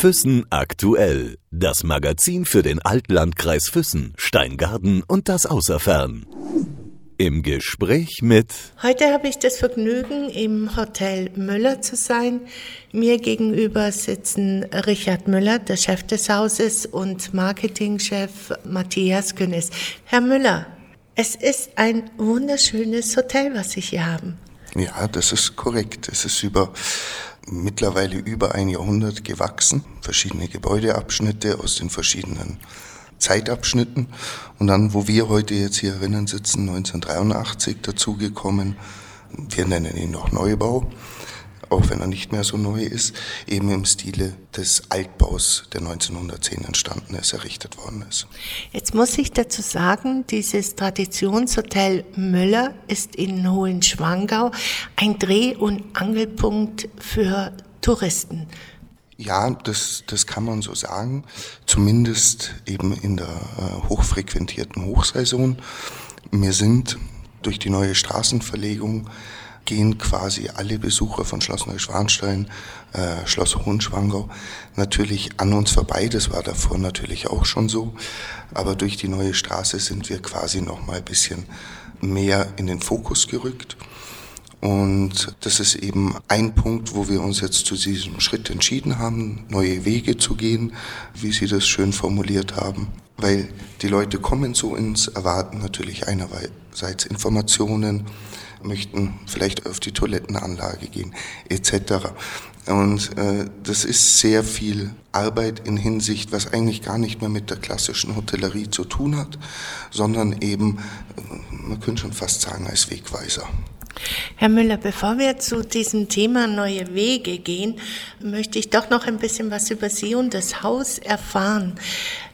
Füssen aktuell. Das Magazin für den Altlandkreis Füssen, Steingarten und das Außerfern. Im Gespräch mit. Heute habe ich das Vergnügen, im Hotel Müller zu sein. Mir gegenüber sitzen Richard Müller, der Chef des Hauses, und Marketingchef Matthias Künnes. Herr Müller, es ist ein wunderschönes Hotel, was Sie hier haben. Ja, das ist korrekt. Es ist über mittlerweile über ein Jahrhundert gewachsen. Verschiedene Gebäudeabschnitte aus den verschiedenen Zeitabschnitten. Und dann, wo wir heute jetzt hier drinnen sitzen, 1983 dazugekommen. Wir nennen ihn noch Neubau auch wenn er nicht mehr so neu ist, eben im Stile des Altbaus, der 1910 entstanden ist, errichtet worden ist. Jetzt muss ich dazu sagen, dieses Traditionshotel Müller ist in Hohenschwangau ein Dreh- und Angelpunkt für Touristen. Ja, das, das kann man so sagen. Zumindest eben in der äh, hochfrequentierten Hochsaison. Wir sind durch die neue Straßenverlegung gehen quasi alle Besucher von Schloss Neuschwanstein, äh, Schloss Hohenschwangau natürlich an uns vorbei. Das war davor natürlich auch schon so. Aber durch die neue Straße sind wir quasi noch mal ein bisschen mehr in den Fokus gerückt. Und das ist eben ein Punkt, wo wir uns jetzt zu diesem Schritt entschieden haben, neue Wege zu gehen, wie Sie das schön formuliert haben. Weil die Leute kommen zu uns, erwarten natürlich einerseits Informationen, möchten vielleicht auf die Toilettenanlage gehen, etc. Und äh, das ist sehr viel Arbeit in Hinsicht, was eigentlich gar nicht mehr mit der klassischen Hotellerie zu tun hat, sondern eben, äh, man könnte schon fast sagen, als Wegweiser. Herr Müller, bevor wir zu diesem Thema neue Wege gehen, möchte ich doch noch ein bisschen was über Sie und das Haus erfahren.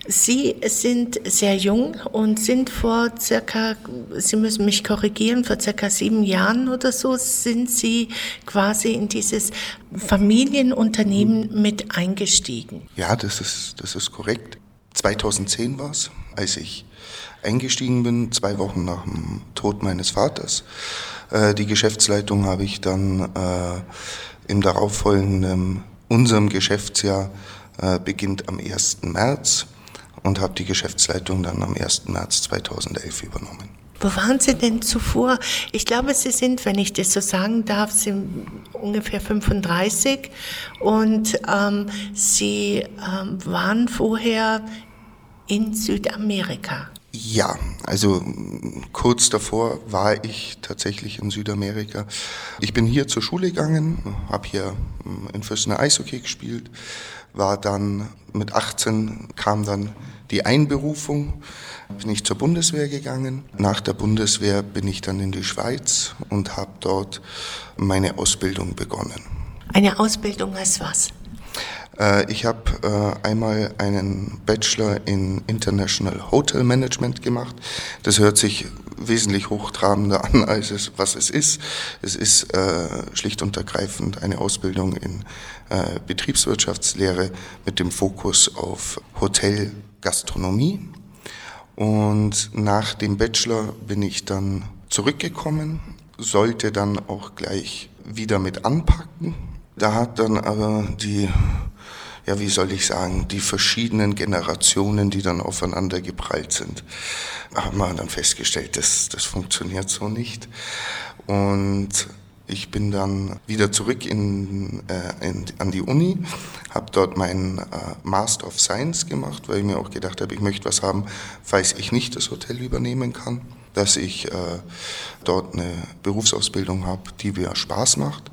Sie sind sehr jung und sind vor circa, Sie müssen mich korrigieren, vor circa sieben Jahren oder so sind Sie quasi in dieses Familienunternehmen mit eingestiegen. Ja, das ist, das ist korrekt. 2010 war es, als ich eingestiegen bin, zwei Wochen nach dem Tod meines Vaters. Äh, die Geschäftsleitung habe ich dann äh, im darauffolgenden, unserem Geschäftsjahr äh, beginnt am 1. März und habe die Geschäftsleitung dann am 1. März 2011 übernommen. Wo waren Sie denn zuvor? Ich glaube, Sie sind, wenn ich das so sagen darf, sind ungefähr 35 und ähm, Sie ähm, waren vorher in Südamerika. Ja, also kurz davor war ich tatsächlich in Südamerika. Ich bin hier zur Schule gegangen, habe hier in Füssen Eishockey gespielt, war dann mit 18 kam dann die Einberufung, bin ich zur Bundeswehr gegangen. Nach der Bundeswehr bin ich dann in die Schweiz und habe dort meine Ausbildung begonnen. Eine Ausbildung als was? Äh, ich habe äh, einmal einen Bachelor in International Hotel Management gemacht. Das hört sich wesentlich hochtrabender an, als es, was es ist. Es ist äh, schlicht und ergreifend eine Ausbildung in äh, Betriebswirtschaftslehre mit dem Fokus auf Hotelgastronomie. Und nach dem Bachelor bin ich dann zurückgekommen, sollte dann auch gleich wieder mit anpacken. Da hat dann aber die ja, wie soll ich sagen, die verschiedenen Generationen, die dann aufeinander geprallt sind, haben wir dann festgestellt, das, das funktioniert so nicht. Und ich bin dann wieder zurück in, äh, in, an die Uni, habe dort meinen äh, Master of Science gemacht, weil ich mir auch gedacht habe, ich möchte was haben, falls ich nicht das Hotel übernehmen kann, dass ich äh, dort eine Berufsausbildung habe, die mir Spaß macht.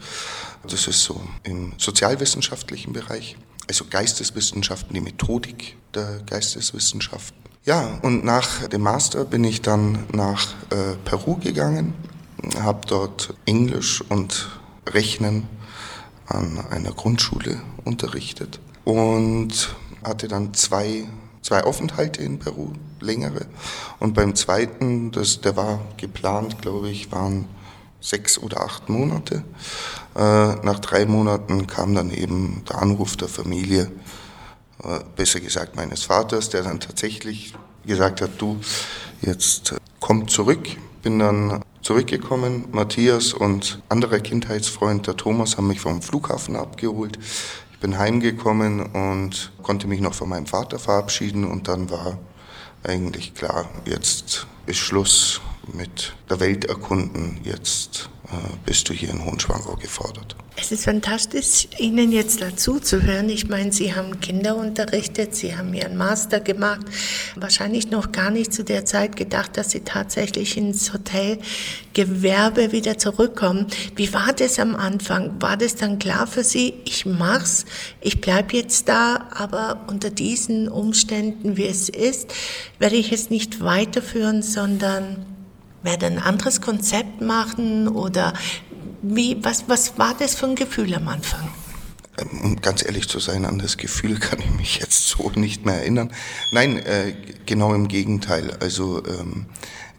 Das ist so im sozialwissenschaftlichen Bereich also Geisteswissenschaften, die Methodik der Geisteswissenschaften. Ja, und nach dem Master bin ich dann nach äh, Peru gegangen, habe dort Englisch und Rechnen an einer Grundschule unterrichtet und hatte dann zwei, zwei Aufenthalte in Peru, längere. Und beim zweiten, das, der war geplant, glaube ich, waren sechs oder acht Monate. Äh, nach drei Monaten kam dann eben der Anruf der Familie, äh, besser gesagt meines Vaters, der dann tatsächlich gesagt hat, du, jetzt komm zurück. Bin dann zurückgekommen. Matthias und anderer Kindheitsfreund, der Thomas, haben mich vom Flughafen abgeholt bin heimgekommen und konnte mich noch von meinem Vater verabschieden und dann war eigentlich klar, jetzt ist Schluss mit der Welt erkunden. Jetzt äh, bist du hier in Hohenschwangau gefordert. Es ist fantastisch, Ihnen jetzt dazu zu hören. Ich meine, Sie haben Kinder unterrichtet, Sie haben Ihren Master gemacht. Wahrscheinlich noch gar nicht zu der Zeit gedacht, dass Sie tatsächlich ins Hotelgewerbe wieder zurückkommen. Wie war das am Anfang? War das dann klar für Sie, ich mach's, ich bleibe jetzt da, aber unter diesen Umständen, wie es ist, werde ich es nicht weiterführen, sondern werde ein anderes Konzept machen oder wie, was, was war das für ein Gefühl am Anfang? Um ganz ehrlich zu sein, an das Gefühl kann ich mich jetzt so nicht mehr erinnern. Nein, äh, genau im Gegenteil. Also ähm,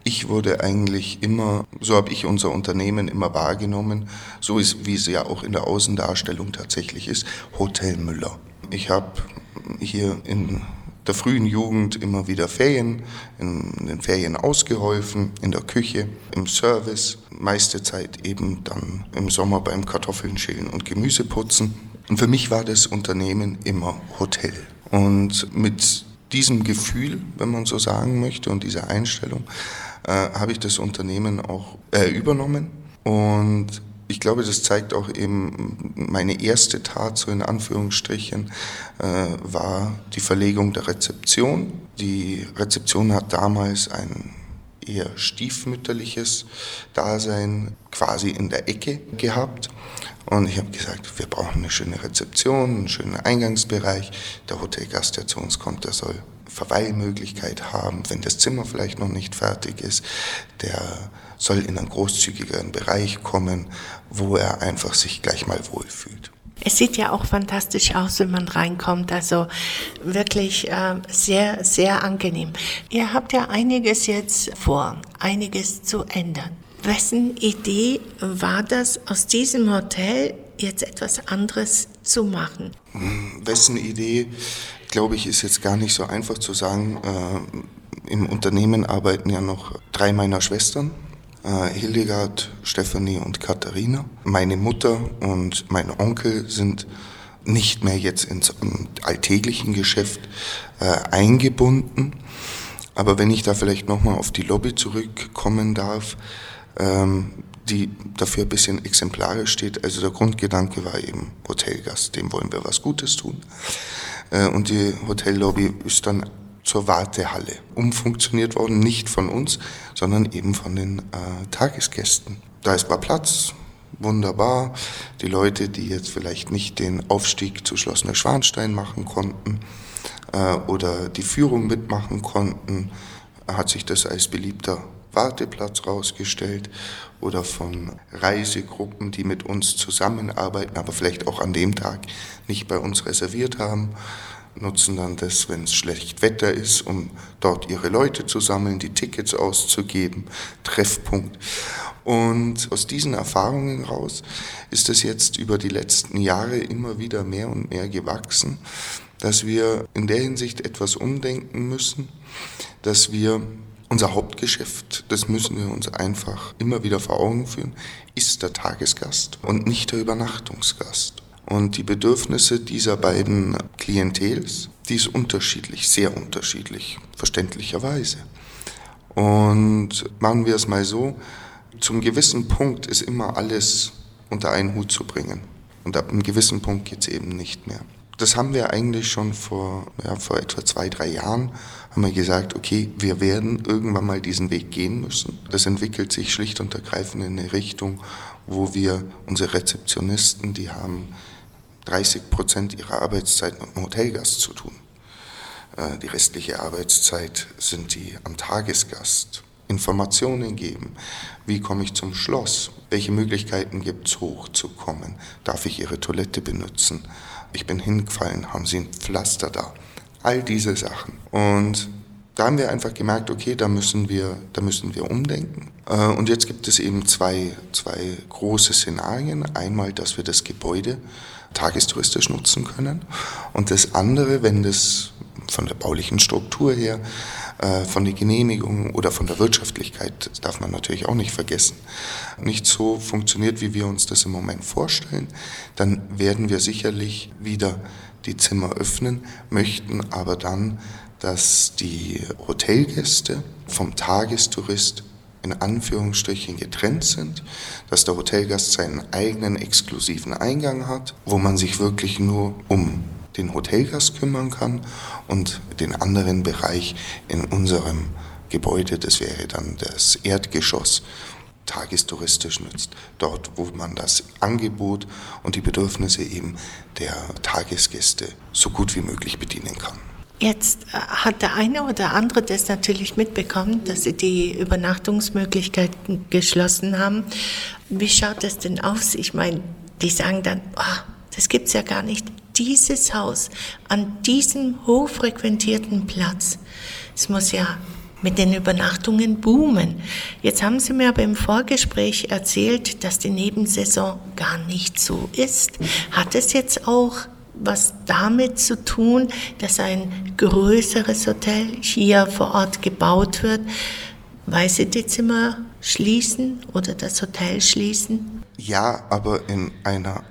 ich wurde eigentlich immer, so habe ich unser Unternehmen immer wahrgenommen, so ist, wie es ja auch in der Außendarstellung tatsächlich ist, Hotel Müller. Ich habe hier in der frühen Jugend immer wieder Ferien, in den Ferien ausgeholfen, in der Küche, im Service, meiste Zeit eben dann im Sommer beim Kartoffeln schälen und Gemüse putzen. Und für mich war das Unternehmen immer Hotel. Und mit diesem Gefühl, wenn man so sagen möchte, und dieser Einstellung, äh, habe ich das Unternehmen auch äh, übernommen und ich glaube, das zeigt auch eben meine erste Tat, so in Anführungsstrichen, äh, war die Verlegung der Rezeption. Die Rezeption hat damals ein eher stiefmütterliches Dasein quasi in der Ecke gehabt. Und ich habe gesagt, wir brauchen eine schöne Rezeption, einen schönen Eingangsbereich. Der Hotelgast, der zu uns kommt, der soll Verweilmöglichkeit haben, wenn das Zimmer vielleicht noch nicht fertig ist. Der soll in einen großzügigeren Bereich kommen, wo er einfach sich gleich mal wohlfühlt. Es sieht ja auch fantastisch aus, wenn man reinkommt. Also wirklich äh, sehr, sehr angenehm. Ihr habt ja einiges jetzt vor, einiges zu ändern. Wessen Idee war das, aus diesem Hotel jetzt etwas anderes zu machen? Wessen Idee, glaube ich, ist jetzt gar nicht so einfach zu sagen. Äh, Im Unternehmen arbeiten ja noch drei meiner Schwestern Hildegard, Stefanie und Katharina. Meine Mutter und mein Onkel sind nicht mehr jetzt ins alltäglichen Geschäft äh, eingebunden. Aber wenn ich da vielleicht nochmal auf die Lobby zurückkommen darf, ähm, die dafür ein bisschen exemplarisch steht. Also der Grundgedanke war eben Hotelgast, dem wollen wir was Gutes tun. Äh, und die Hotellobby ist dann zur Wartehalle umfunktioniert worden, nicht von uns, sondern eben von den äh, Tagesgästen. Da ist mal Platz, wunderbar. Die Leute, die jetzt vielleicht nicht den Aufstieg zu Schloss Neuschwanstein machen konnten äh, oder die Führung mitmachen konnten, hat sich das als beliebter Warteplatz rausgestellt oder von Reisegruppen, die mit uns zusammenarbeiten, aber vielleicht auch an dem Tag nicht bei uns reserviert haben nutzen dann das, wenn es schlecht Wetter ist, um dort ihre Leute zu sammeln, die Tickets auszugeben, Treffpunkt. Und aus diesen Erfahrungen raus ist es jetzt über die letzten Jahre immer wieder mehr und mehr gewachsen, dass wir in der Hinsicht etwas umdenken müssen, dass wir unser Hauptgeschäft, das müssen wir uns einfach immer wieder vor Augen führen, ist der Tagesgast und nicht der Übernachtungsgast. Und die Bedürfnisse dieser beiden Klientels, die ist unterschiedlich, sehr unterschiedlich, verständlicherweise. Und machen wir es mal so, zum gewissen Punkt ist immer alles unter einen Hut zu bringen. Und ab einem gewissen Punkt geht es eben nicht mehr. Das haben wir eigentlich schon vor, ja, vor etwa zwei, drei Jahren, haben wir gesagt, okay, wir werden irgendwann mal diesen Weg gehen müssen. Das entwickelt sich schlicht und ergreifend in eine Richtung, wo wir unsere Rezeptionisten, die haben 30 Prozent ihrer Arbeitszeit mit dem Hotelgast zu tun. Äh, die restliche Arbeitszeit sind die am Tagesgast. Informationen geben. Wie komme ich zum Schloss? Welche Möglichkeiten gibt es, hochzukommen? Darf ich Ihre Toilette benutzen? Ich bin hingefallen, haben Sie ein Pflaster da? All diese Sachen. Und da haben wir einfach gemerkt, okay, da müssen wir, da müssen wir umdenken. Äh, und jetzt gibt es eben zwei, zwei große Szenarien. Einmal, dass wir das Gebäude tagestouristisch nutzen können. Und das andere, wenn das von der baulichen Struktur her, äh, von den Genehmigungen oder von der Wirtschaftlichkeit, das darf man natürlich auch nicht vergessen, nicht so funktioniert, wie wir uns das im Moment vorstellen, dann werden wir sicherlich wieder die Zimmer öffnen, möchten aber dann, dass die Hotelgäste vom Tagestourist in Anführungsstrichen getrennt sind, dass der Hotelgast seinen eigenen exklusiven Eingang hat, wo man sich wirklich nur um den Hotelgast kümmern kann und den anderen Bereich in unserem Gebäude, das wäre dann das Erdgeschoss, tagestouristisch nützt. Dort, wo man das Angebot und die Bedürfnisse eben der Tagesgäste so gut wie möglich bedienen kann. Jetzt äh, hat der eine oder andere das natürlich mitbekommen, dass sie die Übernachtungsmöglichkeiten geschlossen haben. Wie schaut das denn aus? Ich meine, die sagen dann, oh, das gibt's ja gar nicht. Dieses Haus an diesem hochfrequentierten Platz, es muss ja mit den Übernachtungen boomen. Jetzt haben Sie mir aber im Vorgespräch erzählt, dass die Nebensaison gar nicht so ist. Hat es jetzt auch was damit zu tun, dass ein größeres Hotel hier vor Ort gebaut wird, weil sie die Zimmer schließen oder das Hotel schließen? Ja, aber in einer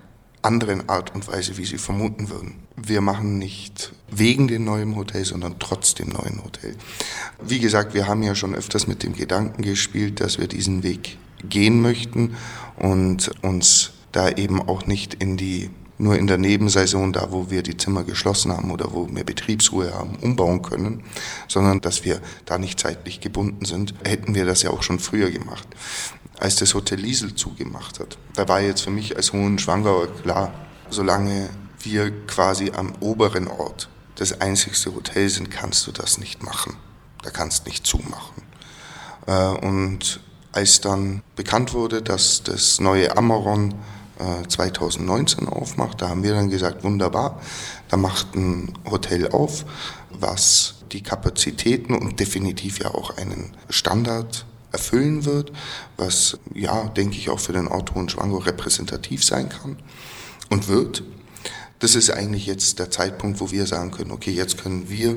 anderen Art und Weise, wie Sie vermuten würden. Wir machen nicht wegen dem neuen Hotel, sondern trotz dem neuen Hotel. Wie gesagt, wir haben ja schon öfters mit dem Gedanken gespielt, dass wir diesen Weg gehen möchten und uns da eben auch nicht in die nur in der Nebensaison, da wo wir die Zimmer geschlossen haben oder wo wir Betriebsruhe haben, umbauen können, sondern dass wir da nicht zeitlich gebunden sind, hätten wir das ja auch schon früher gemacht. Als das Hotel Liesel zugemacht hat, da war jetzt für mich als Hohenschwangauer klar, solange wir quasi am oberen Ort das einzigste Hotel sind, kannst du das nicht machen. Da kannst nicht zumachen. Äh, und als dann bekannt wurde, dass das neue Amaron 2019 äh, aufmacht. Da haben wir dann gesagt, wunderbar, da macht ein Hotel auf, was die Kapazitäten und definitiv ja auch einen Standard erfüllen wird, was ja, denke ich, auch für den Ort Hohenschwangau repräsentativ sein kann und wird. Das ist eigentlich jetzt der Zeitpunkt, wo wir sagen können, okay, jetzt können wir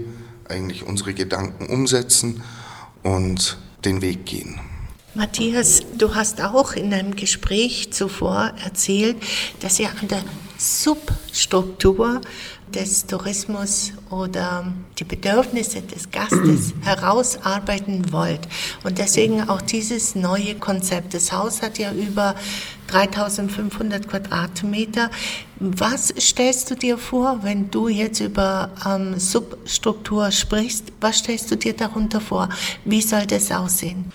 eigentlich unsere Gedanken umsetzen und den Weg gehen. Matthias, du hast auch in einem Gespräch zuvor erzählt, dass ihr an der Substruktur des Tourismus oder die Bedürfnisse des Gastes herausarbeiten wollt. Und deswegen auch dieses neue Konzept. Das Haus hat ja über 3500 Quadratmeter. Was stellst du dir vor, wenn du jetzt über ähm, Substruktur sprichst? Was stellst du dir darunter vor? Wie soll das aussehen?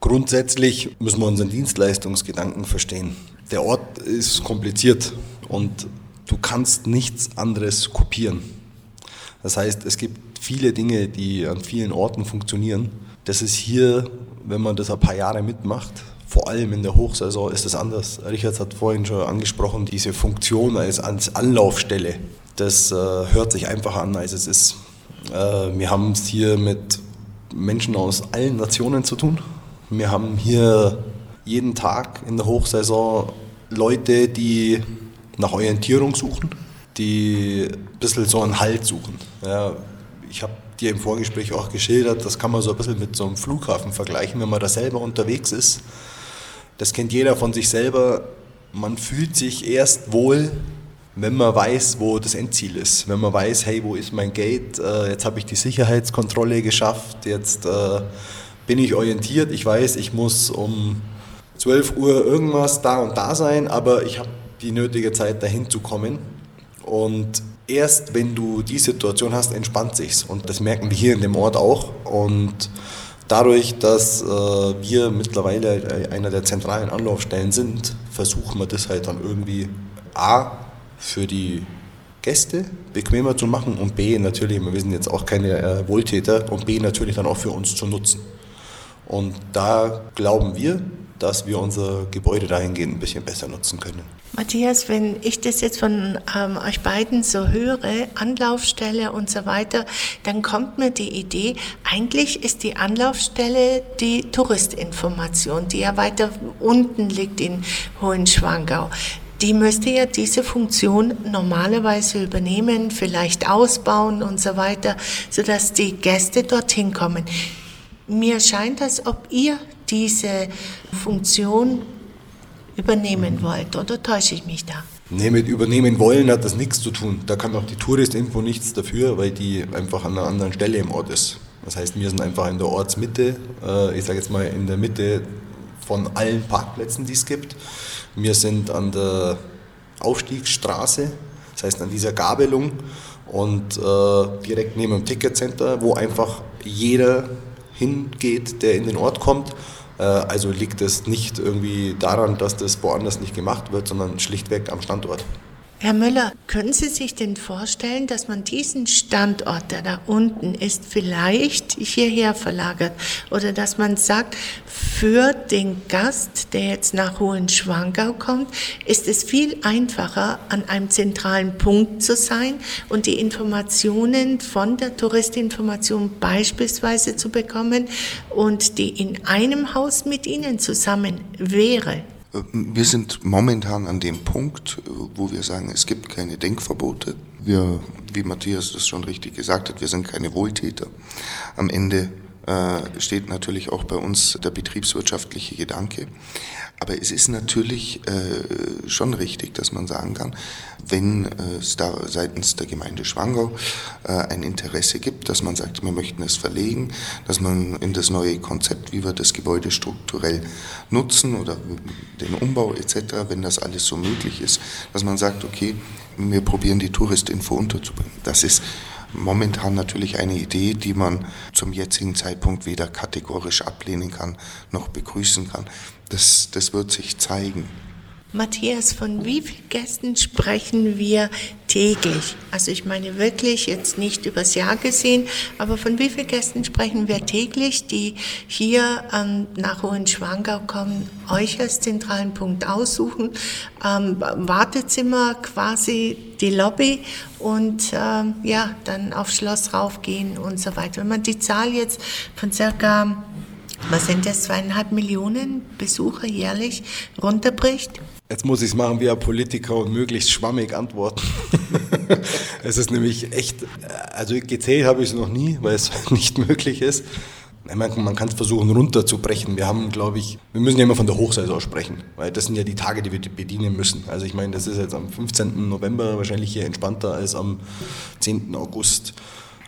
Grundsätzlich müssen wir unseren Dienstleistungsgedanken verstehen. Der Ort ist kompliziert und du kannst nichts anderes kopieren. Das heißt, es gibt viele Dinge, die an vielen Orten funktionieren. Das ist hier, wenn man das ein paar Jahre mitmacht, vor allem in der Hochsaison ist es anders. Richard hat vorhin schon angesprochen, diese Funktion als, Anlaufstelle, das äh, hört sich einfacher an, als es ist. Äh, wir haben es hier mit Menschen aus allen Nationen zu tun. Wir haben hier jeden Tag in der Hochsaison Leute, die nach Orientierung suchen, die ein bisschen so einen Halt suchen. Ja, ich habe dir im Vorgespräch auch geschildert, das kann man so ein bisschen mit so einem Flughafen vergleichen, wenn man da selber unterwegs ist. Das kennt jeder von sich selber. Man fühlt sich erst wohl, wenn man weiß, wo das Endziel ist. Wenn man weiß, hey, wo ist mein Gate? Äh, jetzt habe ich die Sicherheitskontrolle geschafft. Jetzt äh, bin ich orientiert. Ich weiß, ich muss um 12 Uhr irgendwas da und da sein, aber ich habe die nötige Zeit, dahin zu kommen. Und erst wenn du die Situation hast, entspannt sich's. Und das merken wir hier in dem Ort auch. Und dadurch, dass äh, wir mittlerweile einer der zentralen Anlaufstellen sind, versuchen wir das halt dann irgendwie A für die Gäste bequemer zu machen und B natürlich, wir sind jetzt auch keine äh, Wohltäter und B natürlich dann auch für uns zu nutzen. Und da glauben wir, dass wir unser Gebäude dahingehend ein bisschen besser nutzen können. Matthias, wenn ich das jetzt von ähm, euch beiden so höre, Anlaufstelle und so weiter, dann kommt mir die Idee, eigentlich ist die Anlaufstelle die Touristinformation, die ja weiter unten liegt in Hohenschwangau. die müsste ja diese Funktion normalerweise übernehmen, vielleicht ausbauen und so weiter, sodass die Gäste dorthin kommen. Mir scheint, als ob ihr diese Funktion übernehmen wollt, oder täusche ich mich da? Nee, mit übernehmen wollen hat das nichts zu tun. Da kann auch die Touristinfo nichts dafür, weil die einfach an einer anderen Stelle im Ort ist. Das heißt, wir sind einfach in der Ortsmitte, äh, ich sage jetzt mal in der Mitte von allen Parkplätzen, die es gibt. Wir sind an der Aufstiegsstraße, das heißt an dieser Gabelung und äh, direkt neben dem Ticketcenter, wo einfach jeder hingeht, der in den Ort kommt äh, also liegt es nicht irgendwie daran, dass das woanders nicht gemacht wird, sondern schlichtweg am Standort. Herr Müller, können Sie sich denn vorstellen, dass man diesen Standort, der da unten ist, vielleicht hierher verlagert? Oder dass man sagt, für den Gast, der jetzt nach Hohenschwangau kommt, ist es viel einfacher, an einem zentralen Punkt zu sein und die Informationen von der Touristinformation beispielsweise zu bekommen und die in einem Haus mit Ihnen zusammen wäre? Wir sind momentan an dem Punkt, wo wir sagen, es gibt keine Denkverbote. Wir, wie Matthias das schon richtig gesagt hat, wir sind keine Wohltäter. Am Ende äh, steht natürlich auch bei uns der betriebswirtschaftliche Gedanke. Aber es ist natürlich äh, schon richtig, dass man sagen kann, wenn äh, es da seitens der Gemeinde Schwangau ein Interesse gibt, dass man sagt, wir möchten es verlegen, dass man in das neue Konzept, wie wir das Gebäude strukturell nutzen oder den Umbau etc., wenn das alles so möglich ist, dass man sagt, okay, wir probieren die Touristinfo unterzubringen. Das ist momentan natürlich eine Idee, die man zum jetzigen Zeitpunkt weder kategorisch ablehnen kann noch begrüßen kann. Das, das wird sich zeigen. Matthias, von wie vielen Gästen sprechen wir täglich? Also ich meine wirklich jetzt nicht übers Jahr gesehen, aber von wie vielen Gästen sprechen wir täglich, die hier ähm, nach Hohenschwangau kommen, euch als zentralen Punkt aussuchen, ähm, Wartezimmer quasi die Lobby und ähm, ja, dann aufs Schloss raufgehen und so weiter. Wenn man die Zahl jetzt von circa was sind das, zweieinhalb Millionen Besucher jährlich runterbricht? Jetzt muss ich es machen wie ein Politiker und möglichst schwammig antworten. es ist nämlich echt, also gezählt habe ich es noch nie, weil es nicht möglich ist. Man kann es versuchen runterzubrechen. Wir haben, glaube ich, wir müssen ja immer von der Hochsaison sprechen, weil das sind ja die Tage, die wir bedienen müssen. Also ich meine, das ist jetzt am 15. November wahrscheinlich hier entspannter als am 10. August.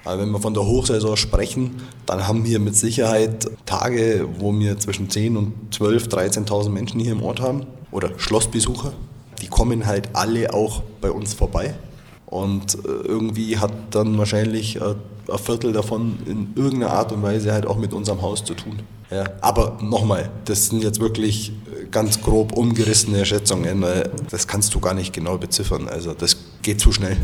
Aber wenn wir von der Hochsaison sprechen, dann haben wir mit Sicherheit Tage, wo wir zwischen 10 und 12, 13.000 Menschen hier im Ort haben oder Schlossbesucher. Die kommen halt alle auch bei uns vorbei. Und äh, irgendwie hat dann wahrscheinlich äh, ein Viertel davon in irgendeiner Art und Weise halt auch mit unserem Haus zu tun. Ja, aber nochmal, das sind jetzt wirklich äh, ganz grob umgerissene Schätzungen, das kannst du gar nicht genau beziffern. Also das geht zu schnell.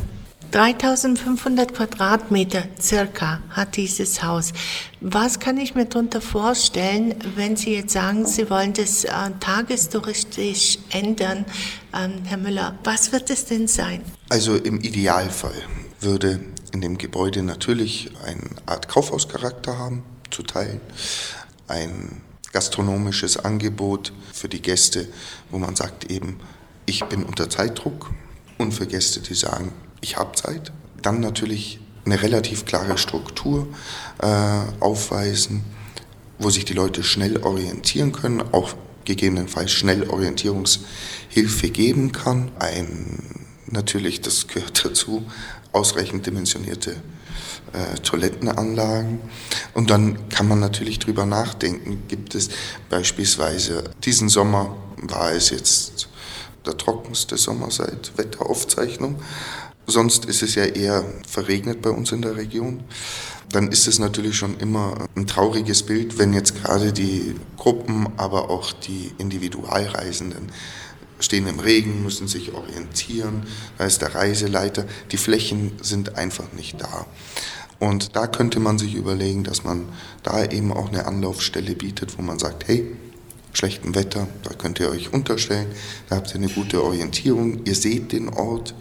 3500 Quadratmeter circa hat dieses Haus. Was kann ich mir darunter vorstellen, wenn Sie jetzt sagen, Sie wollen das äh, tagestouristisch ändern, ähm, Herr Müller? Was wird es denn sein? Also im Idealfall würde in dem Gebäude natürlich eine Art Kaufhauscharakter haben, zu teilen. Ein gastronomisches Angebot für die Gäste, wo man sagt eben, ich bin unter Zeitdruck. Und für Gäste, die sagen, ich habe Zeit. Dann natürlich eine relativ klare Struktur äh, aufweisen, wo sich die Leute schnell orientieren können, auch gegebenenfalls schnell Orientierungshilfe geben kann. Ein, natürlich, das gehört dazu, ausreichend dimensionierte äh, Toilettenanlagen. Und dann kann man natürlich drüber nachdenken, gibt es beispielsweise, diesen Sommer war es jetzt der trockenste Sommer seit Wetteraufzeichnung, Sonst ist es ja eher verregnet bei uns in der Region. Dann ist es natürlich schon immer ein trauriges Bild, wenn jetzt gerade die Gruppen, aber auch die Individualreisenden stehen im Regen, müssen sich orientieren, da ist der Reiseleiter, die Flächen sind einfach nicht da. Und da könnte man sich überlegen, dass man da eben auch eine Anlaufstelle bietet, wo man sagt, hey, schlechtem Wetter, da könnt ihr euch unterstellen, da habt ihr eine gute Orientierung, ihr seht den Ort,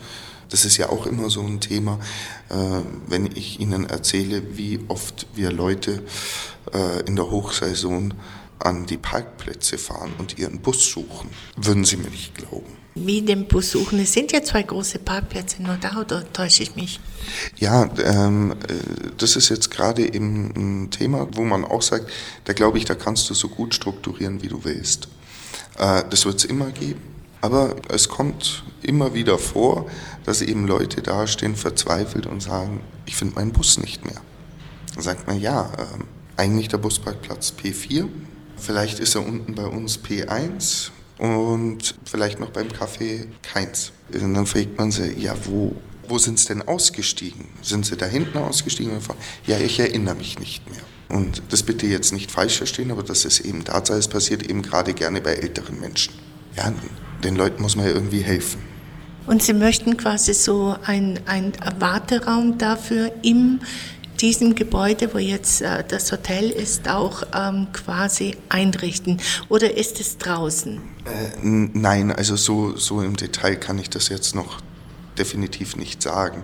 das ist ja auch immer so ein Thema, äh, wenn ich Ihnen erzähle, wie oft wir Leute äh, in der Hochsaison an die Parkplätze fahren und ihren Bus suchen. Würden Sie mir nicht glauben. wie den Bus suchen. Es sind ja zwei große Parkplätze nur da, oder täusche ich mich? Ja, ähm, äh, das ist jetzt gerade eben ein Thema, wo man auch sagt, da glaube ich, da kannst du so gut strukturieren, wie du willst. Äh, das wird es immer geben. Aber es kommt immer wieder vor, dass eben Leute dastehen, verzweifelt und sagen, ich finde meinen Bus nicht mehr. Dann sagt man, ja, äh, eigentlich der Busparkplatz P4, vielleicht ist er unten bei uns P1 und vielleicht noch beim Café keins. Und dann fragt man sie, ja, wo, wo sind sie denn ausgestiegen? Sind sie da hinten ausgestiegen? Ja, ich erinnere mich nicht mehr. Und das bitte jetzt nicht falsch verstehen, aber das ist eben Tatsache, es passiert eben gerade gerne bei älteren Menschen. Ja, den Leuten muss man ja irgendwie helfen. Und Sie möchten quasi so einen Warteraum dafür im diesem Gebäude, wo jetzt äh, das Hotel ist, auch ähm, quasi einrichten? Oder ist es draußen? Äh, nein, also so, so im Detail kann ich das jetzt noch definitiv nicht sagen.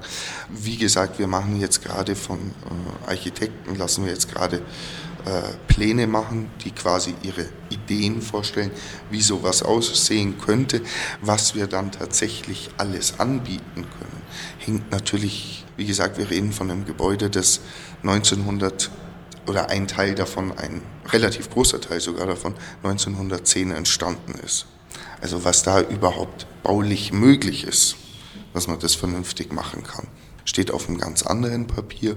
Wie gesagt, wir machen jetzt gerade von äh, Architekten, lassen wir jetzt gerade Pläne machen, die quasi ihre Ideen vorstellen, wie sowas aussehen könnte. Was wir dann tatsächlich alles anbieten können, hängt natürlich, wie gesagt, wir reden von einem Gebäude, das 1900 oder ein Teil davon, ein relativ großer Teil sogar davon, 1910 entstanden ist. Also was da überhaupt baulich möglich ist, dass man das vernünftig machen kann. Steht auf einem ganz anderen Papier.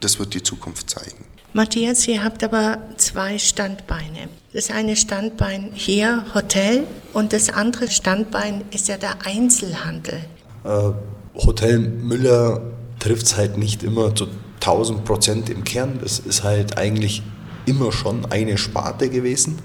Das wird die Zukunft zeigen. Matthias, ihr habt aber zwei Standbeine. Das eine Standbein hier, Hotel, und das andere Standbein ist ja der Einzelhandel. Äh, Hotel Müller trifft es halt nicht immer zu 1000 Prozent im Kern. Es ist halt eigentlich immer schon eine Sparte gewesen.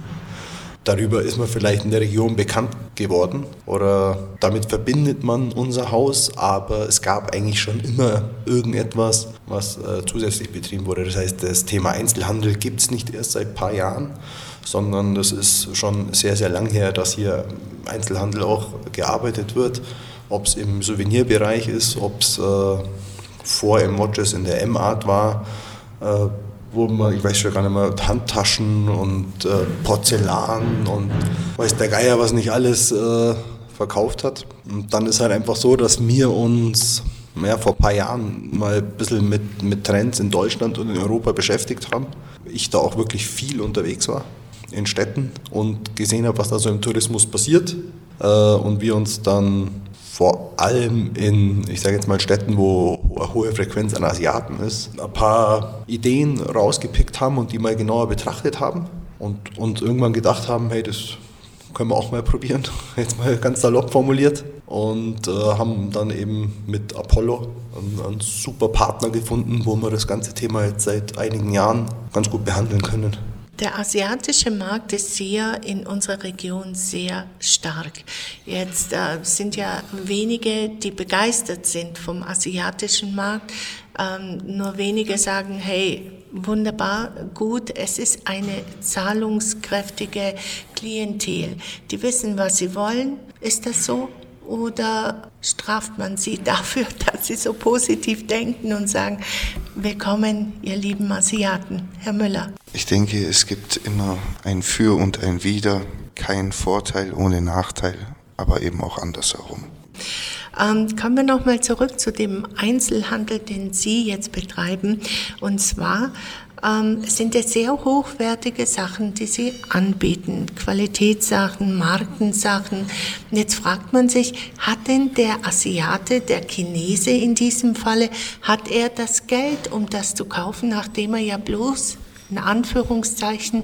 Darüber ist man vielleicht in der Region bekannt geworden oder damit verbindet man unser Haus, aber es gab eigentlich schon immer irgendetwas, was äh, zusätzlich betrieben wurde. Das heißt, das Thema Einzelhandel gibt es nicht erst seit ein paar Jahren, sondern das ist schon sehr, sehr lang her, dass hier Einzelhandel auch gearbeitet wird. Ob es im Souvenirbereich ist, ob es äh, vor Watches in der M-Art war. Äh, wo man, ich weiß schon gar nicht mehr, Handtaschen und äh, Porzellan und weiß der Geier, was nicht alles äh, verkauft hat. Und dann ist halt einfach so, dass wir uns ja, vor ein paar Jahren mal ein bisschen mit, mit Trends in Deutschland und in Europa beschäftigt haben. Ich da auch wirklich viel unterwegs war in Städten und gesehen habe, was da so im Tourismus passiert. Äh, und wir uns dann vor allem in, ich sage jetzt mal, Städten, wo eine hohe Frequenz an Asiaten ist, ein paar Ideen rausgepickt haben und die mal genauer betrachtet haben und, und irgendwann gedacht haben, hey, das können wir auch mal probieren, jetzt mal ganz salopp formuliert. Und äh, haben dann eben mit Apollo einen, einen, super Partner gefunden, wo wir das ganze Thema jetzt seit einigen Jahren ganz gut behandeln können. Der asiatische Markt ist hier in unserer Region sehr stark. Jetzt äh, sind ja wenige, die begeistert sind vom asiatischen Markt. Ähm, nur wenige sagen, hey, wunderbar, gut, es ist eine zahlungskräftige Klientel. Die wissen, was sie wollen. Ist das so? Oder straft man sie dafür, dass sie so positiv denken und sagen, willkommen, ihr lieben Asiaten, Herr Müller? Ich denke, es gibt immer ein Für und ein Wider, kein Vorteil ohne Nachteil, aber eben auch andersherum. Ähm, kommen wir nochmal zurück zu dem Einzelhandel, den Sie jetzt betreiben. Und zwar ähm, sind es sehr hochwertige Sachen, die sie anbieten. Qualitätssachen, Markensachen. Und jetzt fragt man sich, hat denn der Asiate, der Chinese in diesem Falle, hat er das Geld, um das zu kaufen, nachdem er ja bloß in Anführungszeichen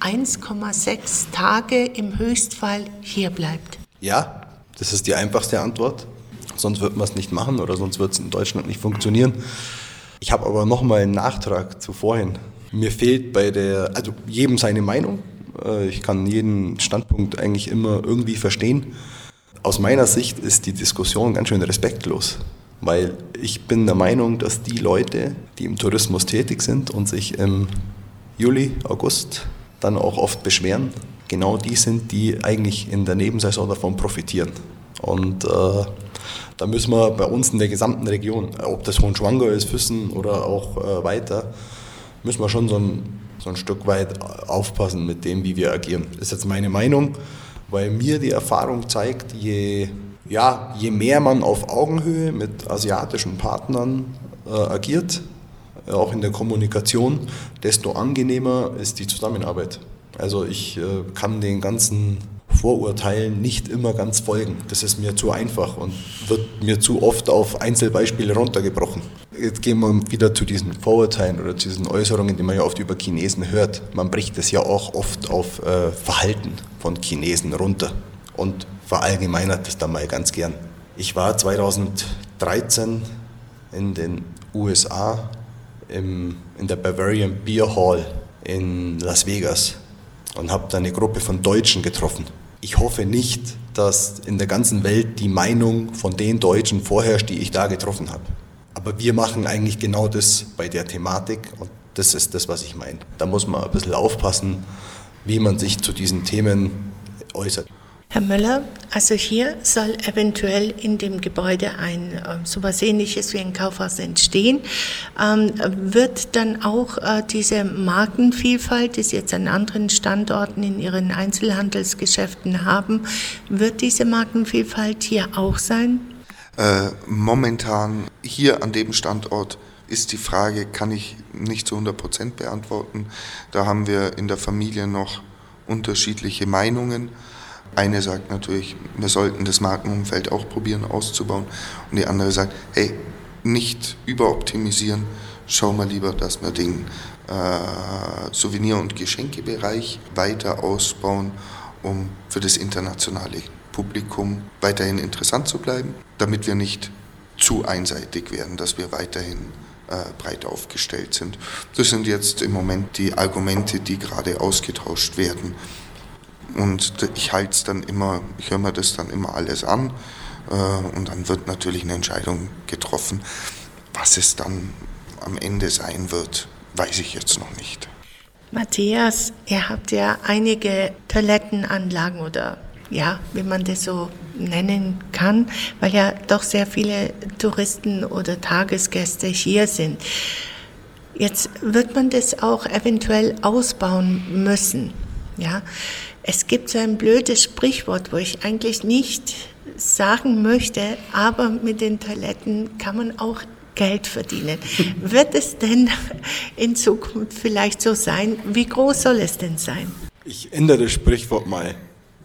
1,6 Tage im Höchstfall hier bleibt? Ja, das ist die einfachste Antwort. Sonst wird man es nicht machen oder sonst wird es in Deutschland nicht funktionieren. Ich habe aber noch mal einen Nachtrag zu vorhin. Mir fehlt bei der, also jedem seine Meinung. Äh, ich kann jeden Standpunkt eigentlich immer irgendwie verstehen. Aus meiner Sicht ist die Diskussion ganz schön respektlos, weil ich bin der Meinung, dass die Leute, die im Tourismus tätig sind und sich im Juli, August dann auch oft beschweren, genau die sind, die eigentlich in der Nebensaison davon profitieren. Und äh, da müssen wir bei uns in der gesamten Region, ob das Hohenschwanger ist, Füssen oder auch äh, weiter, müssen wir schon so ein, so ein Stück weit aufpassen mit dem, wie wir agieren. Das ist jetzt meine Meinung. weil mir die Erfahrung zeigt, je, ja, je mehr man auf Augenhöhe mit asiatischen Partnern äh, agiert, äh, auch in der Kommunikation, desto angenehmer ist die Zusammenarbeit. Also ich äh, kann den ganzen Vorurteilen nicht immer ganz folgen. Das ist mir zu einfach und wird mir zu oft auf Einzelbeispiele runtergebrochen. Jetzt gehen wir wieder zu diesen Vorurteilen oder zu diesen Äußerungen, die man ja oft über Chinesen hört. Man bricht es ja auch oft auf äh, Verhalten von Chinesen runter und verallgemeinert das dann mal ganz gern. Ich war 2013 in den USA im, in der Bavarian Beer Hall in Las Vegas und habe da eine Gruppe von Deutschen getroffen. Ich hoffe nicht, dass in der ganzen Welt die Meinung von den Deutschen vorherrscht, die ich da getroffen habe. Aber wir machen eigentlich genau das bei der Thematik und das ist das, was ich meine. Da muss man ein bisschen aufpassen, wie man sich zu diesen Themen äußert. Herr Möller, also hier soll eventuell in dem Gebäude ein äh, sowas ähnliches wie ein Kaufhaus entstehen. Ähm, wird dann auch äh, diese Markenvielfalt, die Sie jetzt an anderen Standorten in Ihren Einzelhandelsgeschäften haben, wird diese Markenvielfalt hier auch sein? Äh, momentan hier an dem Standort ist die Frage, kann ich nicht zu 100 Prozent beantworten. Da haben wir in der Familie noch unterschiedliche Meinungen. Eine sagt natürlich, wir sollten das Markenumfeld auch probieren auszubauen. Und die andere sagt, hey, nicht überoptimisieren, schau mal lieber, dass wir den äh, Souvenir- und Geschenkebereich weiter ausbauen, um für das internationale Publikum weiterhin interessant zu bleiben, damit wir nicht zu einseitig werden, dass wir weiterhin äh, breit aufgestellt sind. Das sind jetzt im Moment die Argumente, die gerade ausgetauscht werden. Und ich halte es dann immer, ich höre mir das dann immer alles an äh, und dann wird natürlich eine Entscheidung getroffen. Was es dann am Ende sein wird, weiß ich jetzt noch nicht. Matthias, ihr habt ja einige Toilettenanlagen oder ja, wie man das so nennen kann, weil ja doch sehr viele Touristen oder Tagesgäste hier sind. Jetzt wird man das auch eventuell ausbauen müssen. Ja, es gibt so ein blödes Sprichwort, wo ich eigentlich nicht sagen möchte, aber mit den Toiletten kann man auch Geld verdienen. Wird es denn in Zukunft vielleicht so sein? Wie groß soll es denn sein? Ich ändere das Sprichwort mal.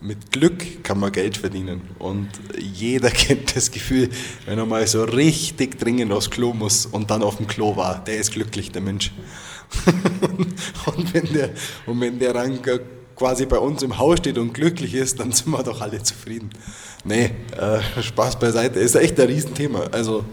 Mit Glück kann man Geld verdienen. Und jeder kennt das Gefühl, wenn er mal so richtig dringend aufs Klo muss und dann auf dem Klo war, der ist glücklich, der Mensch. und wenn der, und wenn der Ranker quasi bei uns im Haus steht und glücklich ist, dann sind wir doch alle zufrieden. Nee, äh, Spaß beiseite, ist echt ein Riesenthema. Also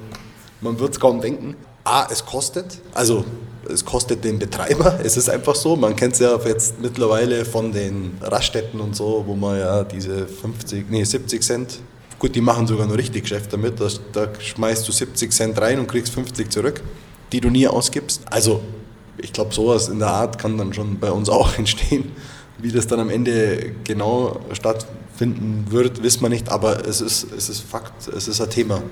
man wird es kaum denken. A, es kostet, also es kostet den Betreiber, es ist einfach so. Man kennt es ja jetzt mittlerweile von den Raststätten und so, wo man ja diese 50, nee 70 Cent, gut, die machen sogar noch richtig Geschäft damit, da, da schmeißt du 70 Cent rein und kriegst 50 zurück, die du nie ausgibst. Also ich glaube, sowas in der Art kann dann schon bei uns auch entstehen. Wie das dann am Ende genau stattfinden wird, wissen wir nicht, aber es ist, es ist Fakt, es ist ein Thema.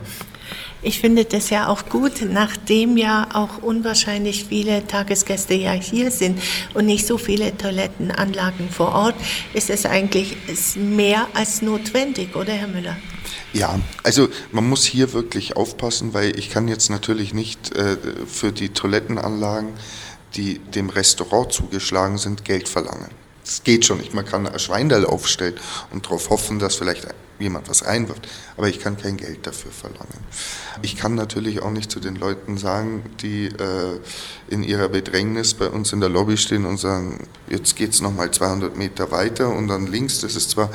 Ich finde das ja auch gut, nachdem ja auch unwahrscheinlich viele Tagesgäste ja hier sind und nicht so viele Toilettenanlagen vor Ort, ist es eigentlich mehr als notwendig, oder Herr Müller? Ja, also man muss hier wirklich aufpassen, weil ich kann jetzt natürlich nicht äh, für die Toilettenanlagen, die dem Restaurant zugeschlagen sind, Geld verlangen. Das geht schon nicht. Man kann ein Schweindel aufstellen und darauf hoffen, dass vielleicht jemand was reinwirft. Aber ich kann kein Geld dafür verlangen. Ich kann natürlich auch nicht zu den Leuten sagen, die äh, in ihrer Bedrängnis bei uns in der Lobby stehen und sagen, jetzt geht es nochmal 200 Meter weiter und dann links, das ist zwar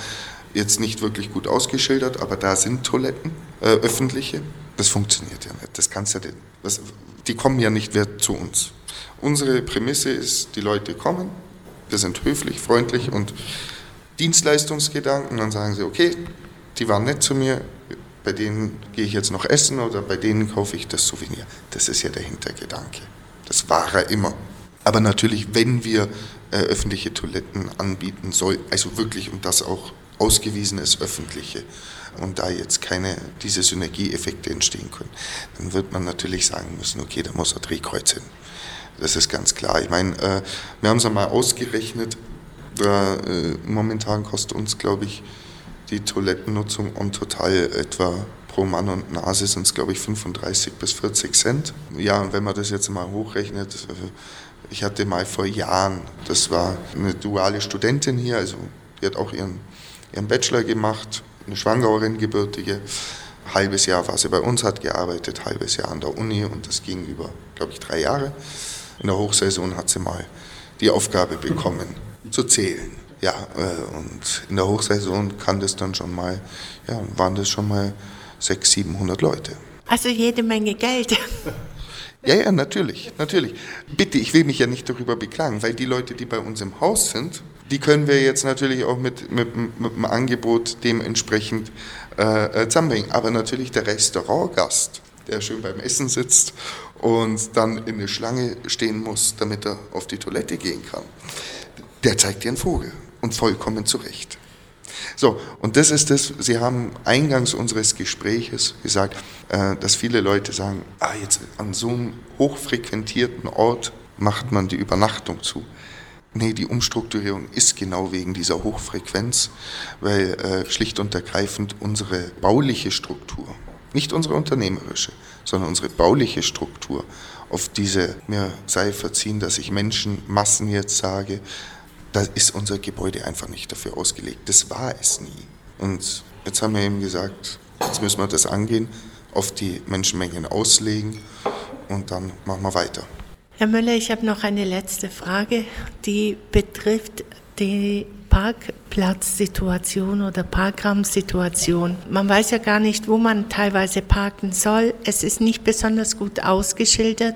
jetzt nicht wirklich gut ausgeschildert, aber da sind Toiletten, äh, öffentliche. Das funktioniert ja nicht. Das kannst ja, das, die kommen ja nicht mehr zu uns. Unsere Prämisse ist, die Leute kommen, wir sind höflich, freundlich und Dienstleistungsgedanken. Dann sagen sie, okay, die waren nett zu mir, bei denen gehe ich jetzt noch essen oder bei denen kaufe ich das Souvenir. Das ist ja der Hintergedanke. Das war er immer. Aber natürlich, wenn wir äh, öffentliche Toiletten anbieten soll, also wirklich und das auch ausgewiesen ist, öffentliche, und da jetzt keine diese Synergieeffekte entstehen können, dann wird man natürlich sagen müssen, okay, da muss ein Drehkreuz hin. Das ist ganz klar. Ich meine, äh, wir haben es einmal ausgerechnet, Da, äh, momentan kostet uns, glaube ich, die Toilettennutzung on total etwa pro Mann und Nase sind es, glaube ich, 35 bis 40 Cent. Ja, und wenn man das jetzt mal hochrechnet, äh, ich hatte mal vor Jahren, das war eine duale Studentin hier, also die hat auch ihren, ihren Bachelor gemacht, eine Schwangauerin, gebürtige. Halbes Jahr war sie bei uns, hat gearbeitet, halbes Jahr an der Uni und das ging über, glaube ich, drei Jahre. In der Hochsaison hat sie mal die Aufgabe bekommen, zu zählen. Ja, äh, und in der Hochsaison kann das dann schon mal, ja, waren das schon mal 600, 700 Leute. Also jede Menge Geld. Ja, ja, natürlich, natürlich. Bitte, ich will mich ja nicht darüber beklagen, weil die Leute, die bei uns im Haus sind, die können wir jetzt natürlich auch mit, mit, mit dem Angebot dementsprechend äh, äh, zusammenbringen. Aber natürlich der Restaurantgast, der schön beim Essen sitzt und dann in eine Schlange stehen muss, damit er auf die Toilette gehen kann, der zeigt dir einen Vogel und vollkommen zurecht. So, und das ist das, Sie haben eingangs unseres Gespräches gesagt, äh, dass viele Leute sagen, ah, jetzt an so einem hochfrequentierten Ort macht man die Übernachtung zu. Nee, die Umstrukturierung ist genau wegen dieser Hochfrequenz, weil äh, schlicht und ergreifend unsere bauliche Struktur, nicht unsere unternehmerische, sondern unsere bauliche Struktur auf diese, mir sei verziehen, dass ich Menschenmassen jetzt sage, da ist unser Gebäude einfach nicht dafür ausgelegt. Das war es nie. Und jetzt haben wir eben gesagt, jetzt müssen wir das angehen, auf die Menschenmengen auslegen und dann machen wir weiter. Herr Müller, ich habe noch eine letzte Frage, die betrifft die Parkplatzsituation oder Parkraumsituation. Man weiß ja gar nicht, wo man teilweise parken soll. Es ist nicht besonders gut ausgeschildert.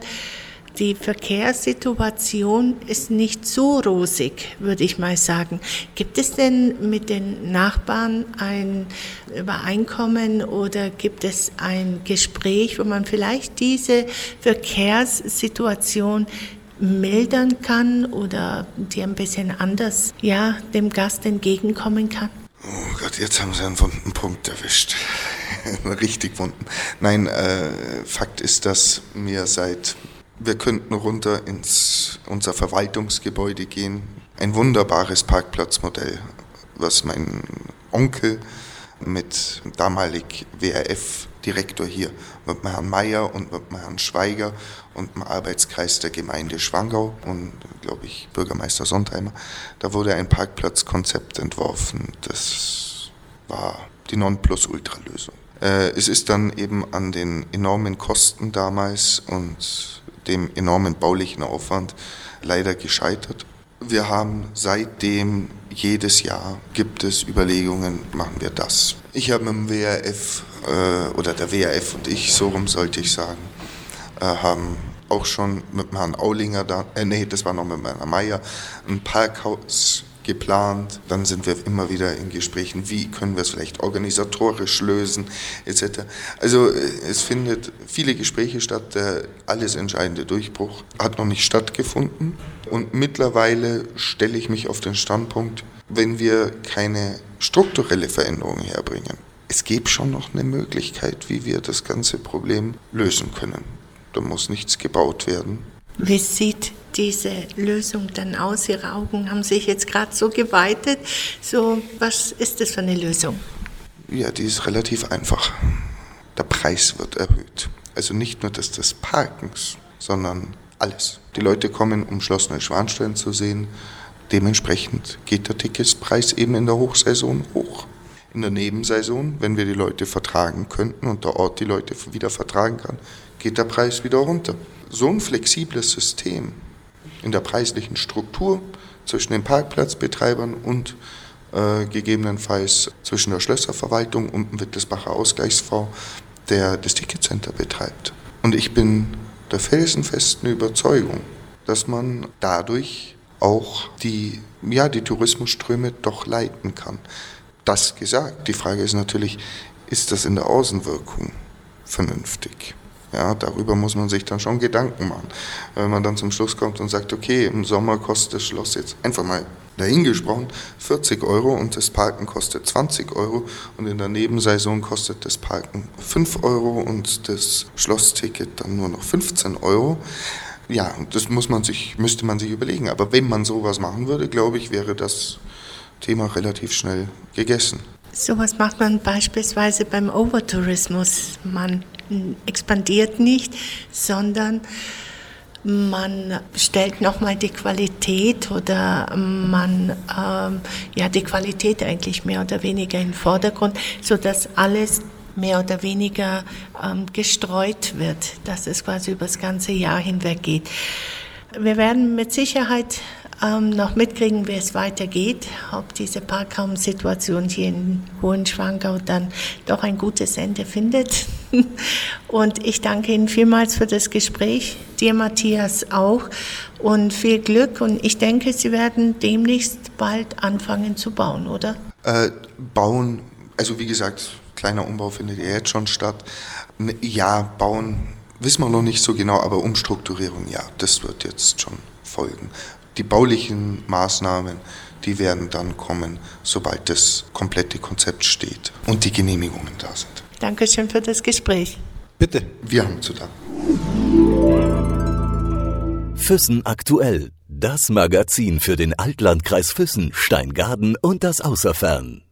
Die Verkehrssituation ist nicht so rosig, würde ich mal sagen. Gibt es denn mit den Nachbarn ein Übereinkommen oder gibt es ein Gespräch, wo man vielleicht diese Verkehrssituation mildern kann oder die ein bisschen anders ja, dem Gast entgegenkommen kann? Oh Gott, jetzt haben Sie einen wunden Punkt erwischt. Richtig wunden. Nein, äh, Fakt ist, dass mir seit wir könnten runter ins unser Verwaltungsgebäude gehen. Ein wunderbares Parkplatzmodell, was mein Onkel mit damalig WRF-Direktor hier, mit Herrn Mayer und mit Herrn Schweiger und dem Arbeitskreis der Gemeinde Schwangau und, glaube ich, Bürgermeister Sondheimer, da wurde ein Parkplatzkonzept entworfen. Das war die Nonplusultra-Lösung. Äh, es ist dann eben an den enormen Kosten damals und dem enormen baulichen Aufwand leider gescheitert. Wir haben seitdem jedes Jahr gibt es Überlegungen, machen wir das. Ich habe dem WRF äh, oder der WRF und ich, so rum sollte ich sagen, äh, haben auch schon mit Herrn Aulinger da, äh, nee, das war noch mit Herrn Meier, ein Parkhaus geplant. Dann sind wir immer wieder in Gesprächen, wie können wir es vielleicht organisatorisch lösen, etc. Also äh, es findet viele Gespräche statt. Der alles entscheidende Durchbruch hat noch nicht stattgefunden. Und mittlerweile stelle ich mich auf den Standpunkt, wenn wir keine strukturelle Veränderung herbringen, es gibt schon noch eine Möglichkeit, wie wir das ganze Problem lösen können. Da muss nichts gebaut werden. Wie sieht diese Lösung dann aus? Ihre Augen haben sich jetzt gerade so geweitet. So, was ist das für eine Lösung? Ja, die ist relativ einfach. Der Preis wird erhöht. Also nicht nur das des Parkens, sondern alles. Die Leute kommen, um Schloss Neuschwanstein zu sehen. Dementsprechend geht der Ticketspreis eben in der Hochsaison hoch. In der Nebensaison, wenn wir die Leute vertragen könnten und der Ort die Leute wieder vertragen kann, geht der Preis wieder runter. So ein flexibles System in der preislichen Struktur zwischen den Parkplatzbetreibern und äh, gegebenenfalls zwischen der Schlösserverwaltung und dem Wittelsbacher Ausgleichsfonds, der das Ticketcenter betreibt. Und ich bin der felsenfesten Überzeugung, dass man dadurch auch die, ja, die Tourismusströme doch leiten kann. Das gesagt. Die Frage ist natürlich, ist das in der Außenwirkung vernünftig? Ja, darüber muss man sich dann schon Gedanken machen. Wenn man dann zum Schluss kommt und sagt, okay, im Sommer kostet das Schloss jetzt einfach mal dahingesprochen 40 Euro und das Parken kostet 20 Euro und in der Nebensaison kostet das Parken 5 Euro und das Schlossticket dann nur noch 15 Euro, Ja, das muss man sich, müsste man sich überlegen. Aber wenn man sowas machen würde, glaube ich, wäre das Thema relativ schnell gegessen. Sowas macht man beispielsweise beim Overtourismus. Man expandiert nicht, sondern man stellt nochmal die Qualität oder man ähm, ja die Qualität eigentlich mehr oder weniger in den Vordergrund, sodass alles mehr oder weniger ähm, gestreut wird, dass es quasi über das ganze Jahr hinweg geht. Wir werden mit Sicherheit ähm, noch mitkriegen, wie es weitergeht, ob diese Parkraumsituation hier in Hohenschwangau dann doch ein gutes Ende findet. Und ich danke Ihnen vielmals für das Gespräch, dir Matthias auch und viel Glück. Und ich denke, Sie werden demnächst bald anfangen zu bauen, oder? Äh, bauen, also wie gesagt, kleiner Umbau findet ja jetzt schon statt. Ja, bauen wissen wir noch nicht so genau, aber Umstrukturierung, ja, das wird jetzt schon folgen. Die baulichen Maßnahmen, die werden dann kommen, sobald das komplette Konzept steht und die Genehmigungen da sind. Dankeschön für das Gespräch. Bitte. Wir haben zu danken. Füssen aktuell. Das Magazin für den Altlandkreis Füssen, Steingaden und das Außerfern.